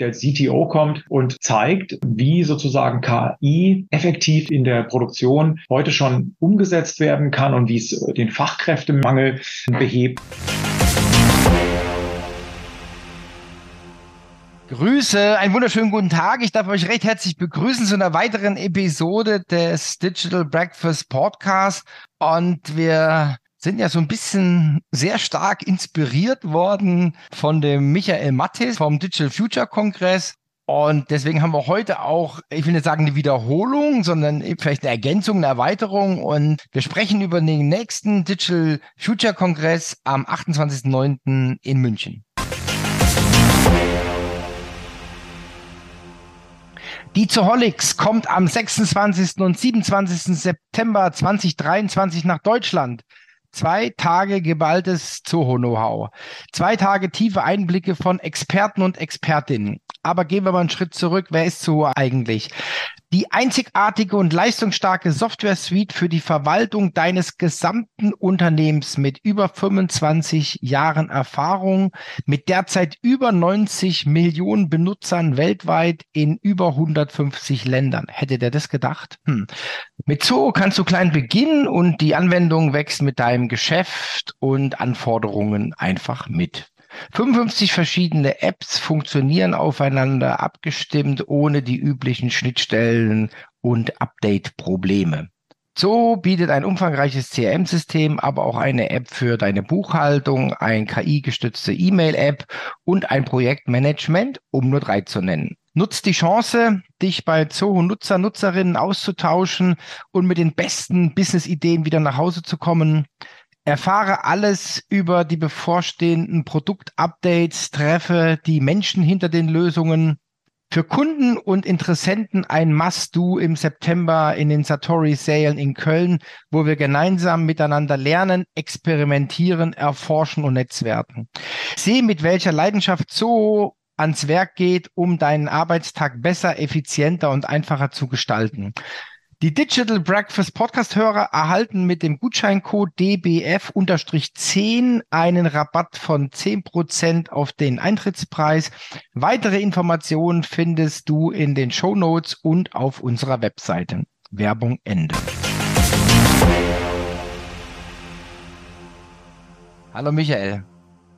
der CTO kommt und zeigt, wie sozusagen KI effektiv in der Produktion heute schon umgesetzt werden kann und wie es den Fachkräftemangel behebt. Grüße, einen wunderschönen guten Tag. Ich darf euch recht herzlich begrüßen zu einer weiteren Episode des Digital Breakfast Podcast. Und wir sind ja so ein bisschen sehr stark inspiriert worden von dem Michael Mattis vom Digital Future Kongress. Und deswegen haben wir heute auch, ich will nicht sagen eine Wiederholung, sondern vielleicht eine Ergänzung, eine Erweiterung. Und wir sprechen über den nächsten Digital Future Kongress am 28.09. in München. Die Zoholics kommt am 26. und 27. September 2023 nach Deutschland. Zwei Tage geballtes Zoho-Know-how. Zwei Tage tiefe Einblicke von Experten und Expertinnen. Aber gehen wir mal einen Schritt zurück. Wer ist Zoho eigentlich? Die einzigartige und leistungsstarke Software-Suite für die Verwaltung deines gesamten Unternehmens mit über 25 Jahren Erfahrung, mit derzeit über 90 Millionen Benutzern weltweit in über 150 Ländern. Hätte der das gedacht? Hm. Mit Zoo kannst du klein beginnen und die Anwendung wächst mit deinem Geschäft und Anforderungen einfach mit. 55 verschiedene Apps funktionieren aufeinander abgestimmt, ohne die üblichen Schnittstellen und Update-Probleme. So bietet ein umfangreiches CRM-System, aber auch eine App für deine Buchhaltung, ein KI-gestützte E-Mail-App und ein Projektmanagement, um nur drei zu nennen. Nutzt die Chance, dich bei Zoho Nutzer, Nutzerinnen auszutauschen und mit den besten Business-Ideen wieder nach Hause zu kommen. Erfahre alles über die bevorstehenden Produktupdates, treffe die Menschen hinter den Lösungen. Für Kunden und Interessenten ein Must-Do im September in den Satori-Sälen in Köln, wo wir gemeinsam miteinander lernen, experimentieren, erforschen und netzwerken. Sehe, mit welcher Leidenschaft so ans Werk geht, um deinen Arbeitstag besser, effizienter und einfacher zu gestalten. Die Digital Breakfast Podcast-Hörer erhalten mit dem Gutscheincode DBF-10 einen Rabatt von 10% auf den Eintrittspreis. Weitere Informationen findest du in den Show Notes und auf unserer Webseite. Werbung Ende. Hallo Michael.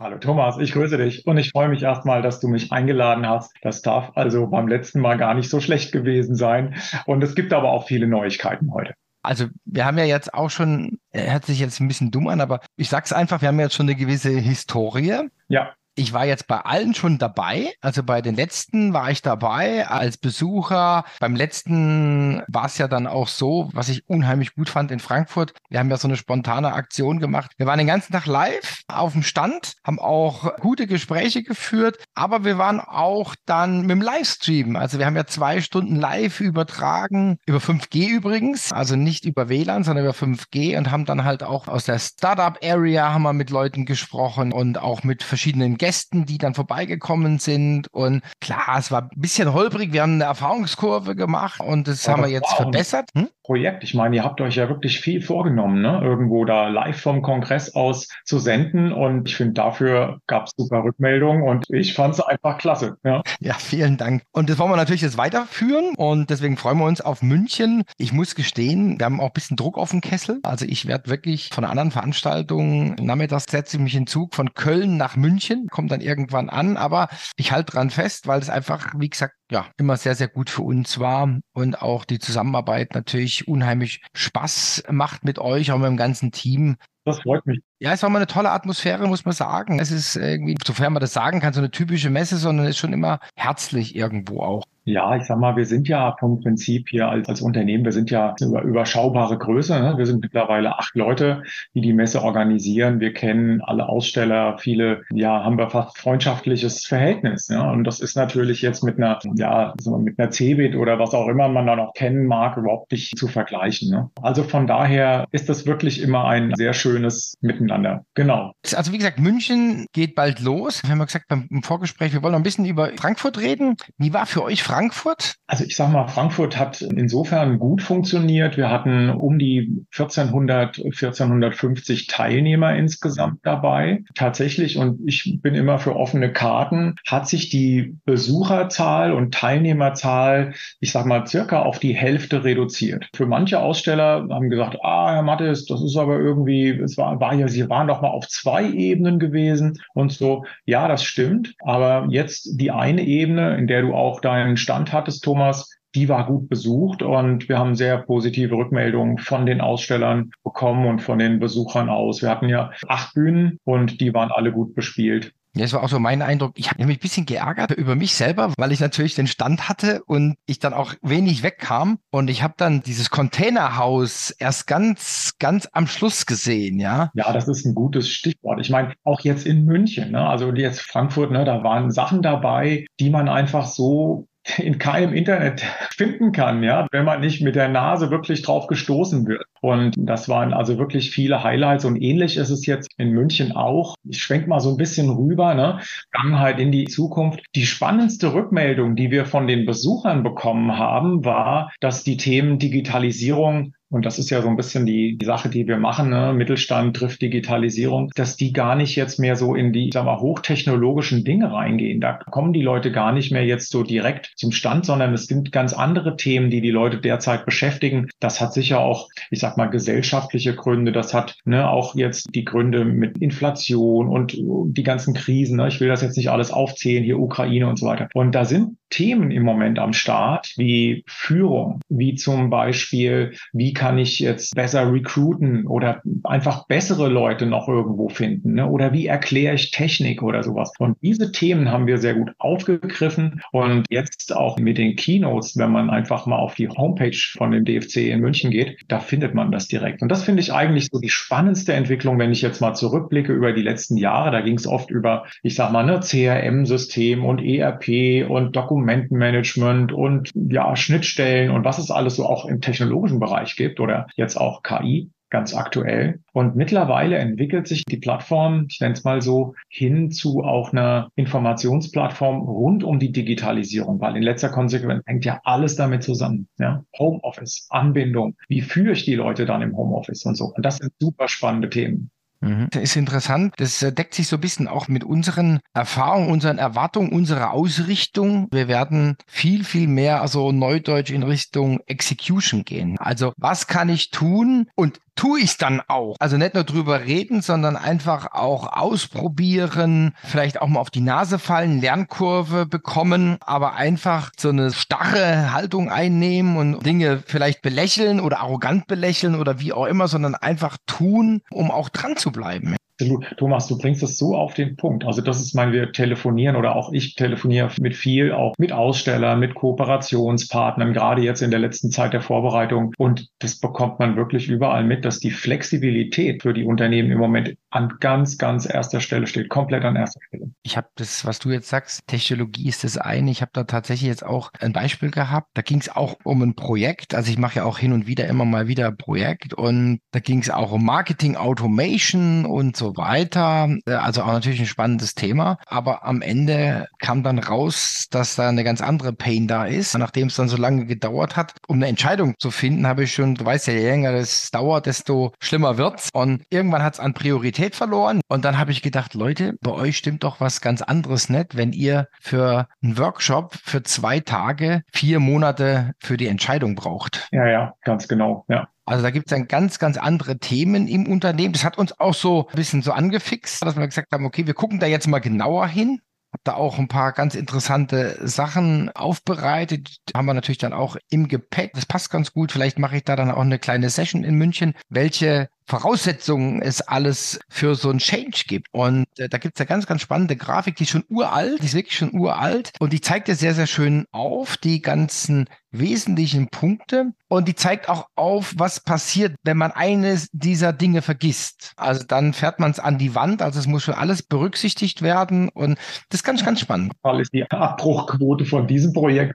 Hallo Thomas, ich grüße dich und ich freue mich erstmal, dass du mich eingeladen hast. Das darf also beim letzten Mal gar nicht so schlecht gewesen sein. Und es gibt aber auch viele Neuigkeiten heute. Also wir haben ja jetzt auch schon, er hört sich jetzt ein bisschen dumm an, aber ich sag's einfach, wir haben jetzt schon eine gewisse Historie. Ja ich war jetzt bei allen schon dabei. Also bei den letzten war ich dabei als Besucher. Beim letzten war es ja dann auch so, was ich unheimlich gut fand in Frankfurt. Wir haben ja so eine spontane Aktion gemacht. Wir waren den ganzen Tag live auf dem Stand, haben auch gute Gespräche geführt, aber wir waren auch dann mit dem Livestream. Also wir haben ja zwei Stunden live übertragen, über 5G übrigens, also nicht über WLAN, sondern über 5G und haben dann halt auch aus der Startup-Area haben wir mit Leuten gesprochen und auch mit verschiedenen Gästen Gästen, die dann vorbeigekommen sind. Und klar, es war ein bisschen holprig. Wir haben eine Erfahrungskurve gemacht und das ja, haben wir jetzt verbessert. Hm? Projekt. Ich meine, ihr habt euch ja wirklich viel vorgenommen, ne? irgendwo da live vom Kongress aus zu senden. Und ich finde, dafür gab es super Rückmeldungen und ich fand es einfach klasse. Ja. ja, vielen Dank. Und das wollen wir natürlich jetzt weiterführen und deswegen freuen wir uns auf München. Ich muss gestehen, wir haben auch ein bisschen Druck auf den Kessel. Also ich werde wirklich von einer anderen Veranstaltung, nachmittags setze ich mich in Zug von Köln nach München, kommt dann irgendwann an, aber ich halte dran fest, weil es einfach, wie gesagt, ja, immer sehr, sehr gut für uns war und auch die Zusammenarbeit natürlich unheimlich Spaß macht mit euch, auch mit dem ganzen Team. Das freut mich. Ja, es war mal eine tolle Atmosphäre, muss man sagen. Es ist irgendwie, sofern man das sagen kann, so eine typische Messe, sondern es ist schon immer herzlich irgendwo auch. Ja, ich sag mal, wir sind ja vom Prinzip hier als, als Unternehmen, wir sind ja über, überschaubare Größe. Ne? Wir sind mittlerweile acht Leute, die die Messe organisieren. Wir kennen alle Aussteller, viele, ja, haben wir fast freundschaftliches Verhältnis. Ja? Und das ist natürlich jetzt mit einer, ja, mit einer Cebit oder was auch immer man da noch kennen mag, überhaupt nicht zu vergleichen. Ne? Also von daher ist das wirklich immer ein sehr schönes Miteinander miteinander. Genau. Also wie gesagt, München geht bald los. Wir haben ja gesagt beim Vorgespräch, wir wollen noch ein bisschen über Frankfurt reden. Wie war für euch Frankfurt? Also ich sage mal, Frankfurt hat insofern gut funktioniert. Wir hatten um die 1400, 1450 Teilnehmer insgesamt dabei. Tatsächlich, und ich bin immer für offene Karten, hat sich die Besucherzahl und Teilnehmerzahl, ich sage mal, circa auf die Hälfte reduziert. Für manche Aussteller haben gesagt, ah, Herr Mattes, das ist aber irgendwie, es war, war ja, Sie waren doch mal auf zwei Ebenen gewesen und so. Ja, das stimmt. Aber jetzt die eine Ebene, in der du auch deinen Stand hattest, Thomas, die war gut besucht und wir haben sehr positive Rückmeldungen von den Ausstellern bekommen und von den Besuchern aus. Wir hatten ja acht Bühnen und die waren alle gut bespielt. Ja, das war auch so mein Eindruck. Ich habe mich ein bisschen geärgert über mich selber, weil ich natürlich den Stand hatte und ich dann auch wenig wegkam. Und ich habe dann dieses Containerhaus erst ganz, ganz am Schluss gesehen, ja. Ja, das ist ein gutes Stichwort. Ich meine, auch jetzt in München, ne? also jetzt Frankfurt, ne, da waren Sachen dabei, die man einfach so in keinem Internet finden kann, ja, wenn man nicht mit der Nase wirklich drauf gestoßen wird. Und das waren also wirklich viele Highlights und ähnlich ist es jetzt in München auch. Ich schwenk mal so ein bisschen rüber, ne, Vergangenheit in die Zukunft. Die spannendste Rückmeldung, die wir von den Besuchern bekommen haben, war, dass die Themen Digitalisierung und das ist ja so ein bisschen die, die Sache, die wir machen, ne? Mittelstand trifft Digitalisierung, dass die gar nicht jetzt mehr so in die, sagen wir, hochtechnologischen Dinge reingehen. Da kommen die Leute gar nicht mehr jetzt so direkt zum Stand, sondern es sind ganz andere Themen, die die Leute derzeit beschäftigen. Das hat sicher auch, ich sag mal, gesellschaftliche Gründe. Das hat ne, auch jetzt die Gründe mit Inflation und die ganzen Krisen. Ne? Ich will das jetzt nicht alles aufzählen, hier Ukraine und so weiter. Und da sind Themen im Moment am Start, wie Führung, wie zum Beispiel, wie kann ich jetzt besser recruiten oder einfach bessere Leute noch irgendwo finden, ne? oder wie erkläre ich Technik oder sowas. Und diese Themen haben wir sehr gut aufgegriffen und jetzt auch mit den Keynotes, wenn man einfach mal auf die Homepage von dem DFC in München geht, da findet man das direkt. Und das finde ich eigentlich so die spannendste Entwicklung, wenn ich jetzt mal zurückblicke über die letzten Jahre. Da ging es oft über, ich sag mal, ne, CRM-System und ERP und Dokumentenmanagement und ja, Schnittstellen und was es alles so auch im technologischen Bereich gibt oder jetzt auch KI ganz aktuell. Und mittlerweile entwickelt sich die Plattform, ich nenne es mal so, hin zu auch einer Informationsplattform rund um die Digitalisierung, weil in letzter Konsequenz hängt ja alles damit zusammen. Ja? Homeoffice, Anbindung, wie führe ich die Leute dann im Homeoffice und so. Und das sind super spannende Themen. Mhm. Das ist interessant. Das äh, deckt sich so ein bisschen auch mit unseren Erfahrungen, unseren Erwartungen, unserer Ausrichtung. Wir werden viel, viel mehr, also neudeutsch in Richtung Execution gehen. Also was kann ich tun? Und tue ich dann auch. Also nicht nur drüber reden, sondern einfach auch ausprobieren, vielleicht auch mal auf die Nase fallen, Lernkurve bekommen, aber einfach so eine starre Haltung einnehmen und Dinge vielleicht belächeln oder arrogant belächeln oder wie auch immer, sondern einfach tun, um auch dran zu bleiben. Absolut. Thomas, du bringst es so auf den Punkt. Also das ist mein, wir telefonieren oder auch ich telefoniere mit viel, auch mit Ausstellern, mit Kooperationspartnern, gerade jetzt in der letzten Zeit der Vorbereitung. Und das bekommt man wirklich überall mit, dass die Flexibilität für die Unternehmen im Moment an ganz, ganz erster Stelle steht, komplett an erster Stelle. Ich habe das, was du jetzt sagst, Technologie ist das eine. Ich habe da tatsächlich jetzt auch ein Beispiel gehabt. Da ging es auch um ein Projekt. Also ich mache ja auch hin und wieder immer mal wieder ein Projekt und da ging es auch um Marketing Automation und so weiter. Äh, also auch natürlich ein spannendes Thema. Aber am Ende kam dann raus, dass da eine ganz andere Pain da ist. Nachdem es dann so lange gedauert hat, um eine Entscheidung zu finden, habe ich schon, du weißt ja, je länger es dauert, desto schlimmer wird's. Und irgendwann hat es an Priorität verloren. Und dann habe ich gedacht, Leute, bei euch stimmt doch was ganz anderes nicht, wenn ihr für einen Workshop für zwei Tage vier Monate für die Entscheidung braucht. Ja, ja, ganz genau. Ja. Also da gibt es dann ganz, ganz andere Themen im Unternehmen. Das hat uns auch so ein bisschen so angefixt, dass wir gesagt haben, okay, wir gucken da jetzt mal genauer hin. Hab da auch ein paar ganz interessante Sachen aufbereitet. Haben wir natürlich dann auch im Gepäck. Das passt ganz gut. Vielleicht mache ich da dann auch eine kleine Session in München, welche Voraussetzungen es alles für so ein Change gibt. Und äh, da gibt es eine ganz, ganz spannende Grafik, die ist schon uralt, die ist wirklich schon uralt und die zeigt ja sehr, sehr schön auf die ganzen wesentlichen Punkte und die zeigt auch auf, was passiert, wenn man eines dieser Dinge vergisst. Also dann fährt man es an die Wand, also es muss schon alles berücksichtigt werden und das ist ganz, ganz spannend. Ist die Abbruchquote von diesem Projekt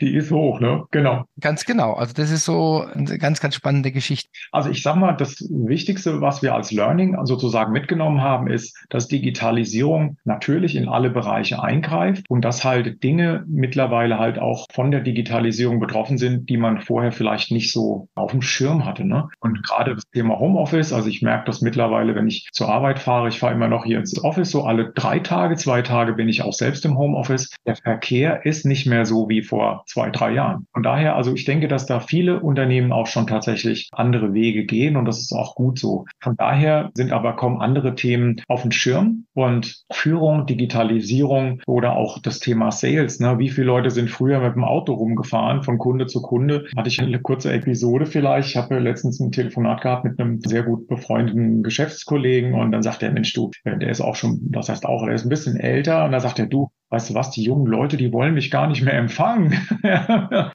die ist hoch, ne? Genau. Ganz genau. Also das ist so eine ganz, ganz spannende Geschichte. Also ich sag mal, das Wichtigste, was wir als Learning sozusagen mitgenommen haben, ist, dass Digitalisierung natürlich in alle Bereiche eingreift und dass halt Dinge mittlerweile halt auch von der Digitalisierung betroffen sind, die man vorher vielleicht nicht so auf dem Schirm hatte. Ne? Und gerade das Thema Homeoffice, also ich merke das mittlerweile, wenn ich zur Arbeit fahre, ich fahre immer noch hier ins Office, so alle drei Tage, zwei Tage bin ich auch selbst im Homeoffice. Der Verkehr ist nicht mehr so wie vor zwei, drei Jahren. Von daher, also ich denke, dass da viele Unternehmen auch schon tatsächlich andere Wege gehen und das ist auch gut so. Von daher sind aber kaum andere Themen auf dem Schirm und Führung, Digitalisierung oder auch das Thema Sales. Ne? Wie viele Leute sind früher mit dem Auto rumgefahren von Kunde zu Kunde? Hatte ich eine kurze Episode vielleicht. Ich habe letztens ein Telefonat gehabt mit einem sehr gut befreundeten Geschäftskollegen und dann sagt der Mensch, du, der ist auch schon, das heißt auch, er ist ein bisschen älter und da sagt er, du, weißt du was, die jungen Leute, die wollen mich gar nicht mehr empfangen.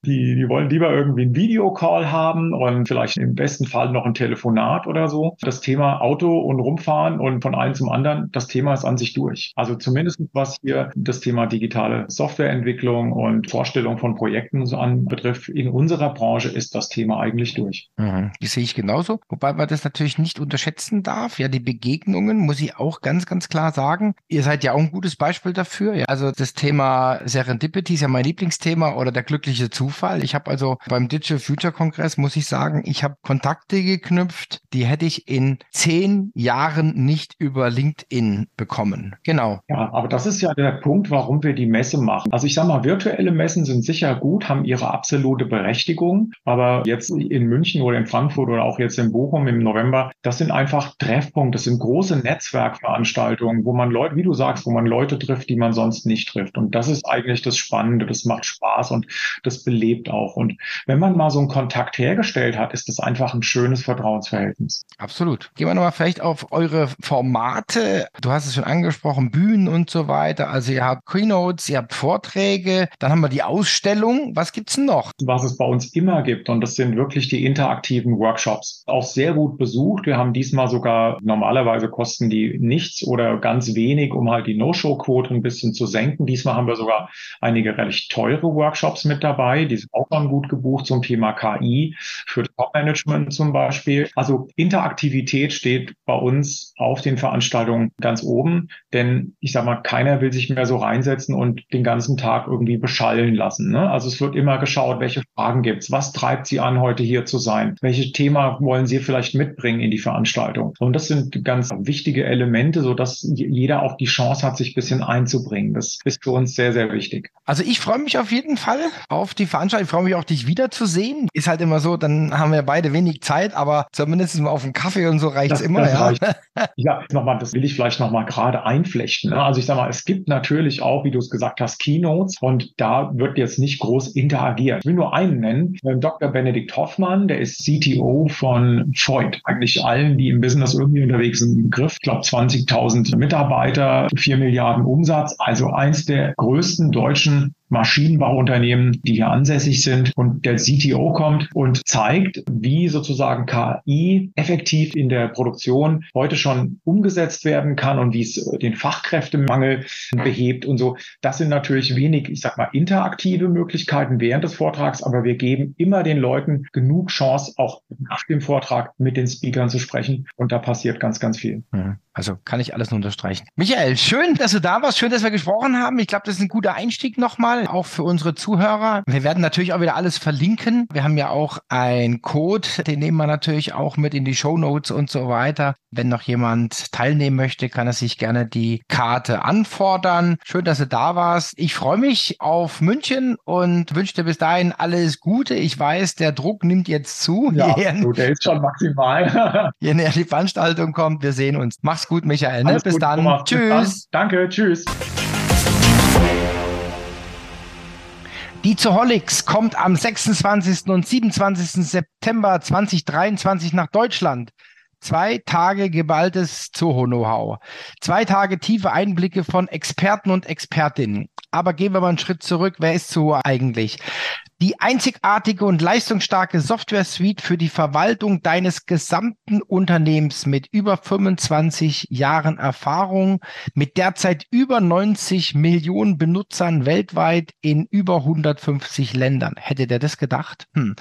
die, die wollen lieber irgendwie einen Videocall haben und vielleicht im besten Fall noch ein Telefonat oder so. Das Thema Auto und rumfahren und von einem zum anderen, das Thema ist an sich durch. Also zumindest was hier das Thema digitale Softwareentwicklung und Vorstellung von Projekten so an betrifft, in unserer Branche ist das Thema eigentlich durch. Mhm. Die sehe ich genauso. Wobei man das natürlich nicht unterschätzen darf. Ja, die Begegnungen muss ich auch ganz, ganz klar sagen. Ihr seid ja auch ein gutes Beispiel dafür. Ja. Also das Thema Serendipity ist ja mein Lieblingsthema oder der glückliche Zufall. Ich habe also beim Digital Future Kongress, muss ich sagen, ich habe Kontakte geknüpft, die hätte ich in zehn Jahren nicht über LinkedIn bekommen. Genau. Ja, aber das ist ja der Punkt, warum wir die Messe machen. Also ich sage mal, virtuelle Messen sind sicher gut, haben ihre absolute Berechtigung, aber jetzt in München oder in Frankfurt oder auch jetzt in Bochum im November, das sind einfach Treffpunkte, das sind große Netzwerkveranstaltungen, wo man Leute, wie du sagst, wo man Leute trifft, die man sonst nicht trifft. Und das ist eigentlich das Spannende, das macht Spaß und das belebt auch. Und wenn man mal so einen Kontakt hergestellt hat, ist das einfach ein schönes Vertrauensverhältnis. Absolut. Gehen wir nochmal vielleicht auf eure Formate. Du hast es schon angesprochen, Bühnen und so weiter. Also ihr habt Keynotes, ihr habt Vorträge, dann haben wir die Ausstellung. Was gibt es noch? Was es bei uns immer gibt, und das sind wirklich die interaktiven Workshops. Auch sehr gut besucht. Wir haben diesmal sogar, normalerweise kosten die nichts oder ganz wenig, um halt die No-Show-Quote ein bisschen zu senken denken. Diesmal haben wir sogar einige recht teure Workshops mit dabei. Die sind auch dann gut gebucht zum Thema KI für Top-Management zum Beispiel. Also Interaktivität steht bei uns auf den Veranstaltungen ganz oben, denn ich sage mal, keiner will sich mehr so reinsetzen und den ganzen Tag irgendwie beschallen lassen. Ne? Also es wird immer geschaut, welche Fragen gibt's, was treibt Sie an, heute hier zu sein, welches Thema wollen Sie vielleicht mitbringen in die Veranstaltung. Und das sind ganz wichtige Elemente, so dass jeder auch die Chance hat, sich ein bisschen einzubringen. Das ist für uns sehr, sehr wichtig. Also ich freue mich auf jeden Fall auf die Veranstaltung. Ich freue mich auch, dich wiederzusehen. Ist halt immer so, dann haben wir beide wenig Zeit, aber zumindest mal auf einen Kaffee und so reicht es immer. Das ja, reicht. ja nochmal, das will ich vielleicht nochmal gerade einflechten. Ne? Also ich sage mal, es gibt natürlich auch, wie du es gesagt hast, Keynotes und da wird jetzt nicht groß interagiert. Ich will nur einen nennen, ähm, Dr. Benedikt Hoffmann, der ist CTO von Freud. Eigentlich allen, die im Business irgendwie unterwegs sind, im Begriff. Ich glaube 20.000 Mitarbeiter, 4 Milliarden Umsatz, also eins der größten deutschen Maschinenbauunternehmen, die hier ansässig sind. Und der CTO kommt und zeigt, wie sozusagen KI effektiv in der Produktion heute schon umgesetzt werden kann und wie es den Fachkräftemangel behebt und so. Das sind natürlich wenig, ich sag mal, interaktive Möglichkeiten während des Vortrags, aber wir geben immer den Leuten genug Chance, auch nach dem Vortrag mit den Speakern zu sprechen. Und da passiert ganz, ganz viel. Also kann ich alles nur unterstreichen. Michael, schön, dass du da warst. Schön, dass wir gesprochen haben. Ich glaube, das ist ein guter Einstieg nochmal Fall, auch für unsere Zuhörer. Wir werden natürlich auch wieder alles verlinken. Wir haben ja auch einen Code, den nehmen wir natürlich auch mit in die Show Notes und so weiter. Wenn noch jemand teilnehmen möchte, kann er sich gerne die Karte anfordern. Schön, dass du da warst. Ich freue mich auf München und wünsche dir bis dahin alles Gute. Ich weiß, der Druck nimmt jetzt zu. Ja, absolut, der ist schon maximal. Je näher die Veranstaltung kommt, wir sehen uns. Mach's gut, Michael. Ne? Bis, gut, dann. Tschüss. Bis dann. Danke, tschüss. Die Zoholics kommt am 26. und 27. September 2023 nach Deutschland. Zwei Tage geballtes Zoho-Know-how. Zwei Tage tiefe Einblicke von Experten und Expertinnen. Aber gehen wir mal einen Schritt zurück. Wer ist Zoho eigentlich? Die einzigartige und leistungsstarke Software-Suite für die Verwaltung deines gesamten Unternehmens mit über 25 Jahren Erfahrung, mit derzeit über 90 Millionen Benutzern weltweit in über 150 Ländern. Hätte der das gedacht? Hm.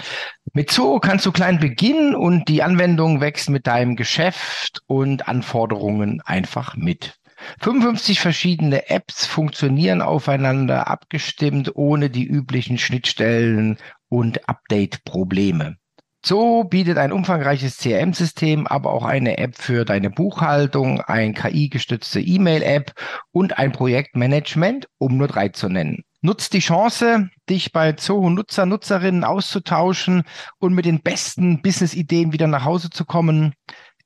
Mit Zoo kannst du klein beginnen und die Anwendung wächst mit deinem deinem Geschäft und Anforderungen einfach mit. 55 verschiedene Apps funktionieren aufeinander abgestimmt, ohne die üblichen Schnittstellen und Update-Probleme. So bietet ein umfangreiches CRM-System aber auch eine App für deine Buchhaltung, ein KI-gestützte E-Mail-App und ein Projektmanagement, um nur drei zu nennen. Nutzt die Chance, dich bei Zoho Nutzer, Nutzerinnen auszutauschen und mit den besten Business-Ideen wieder nach Hause zu kommen.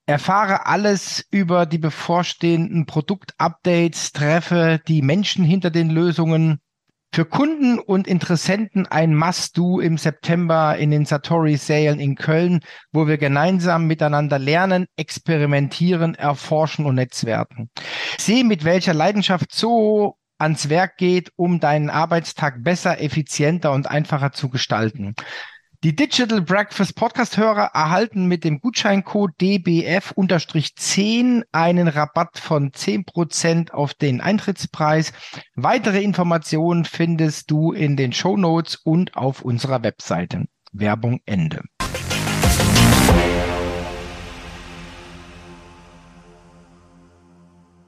Erfahre alles über die bevorstehenden Produktupdates, treffe die Menschen hinter den Lösungen. Für Kunden und Interessenten ein Must-Do im September in den Satori Salen in Köln, wo wir gemeinsam miteinander lernen, experimentieren, erforschen und netzwerken. Sehe, mit welcher Leidenschaft Zoho ans Werk geht, um deinen Arbeitstag besser, effizienter und einfacher zu gestalten. Die Digital Breakfast Podcast-Hörer erhalten mit dem Gutscheincode DBF-10 einen Rabatt von 10% auf den Eintrittspreis. Weitere Informationen findest du in den Show und auf unserer Webseite. Werbung Ende.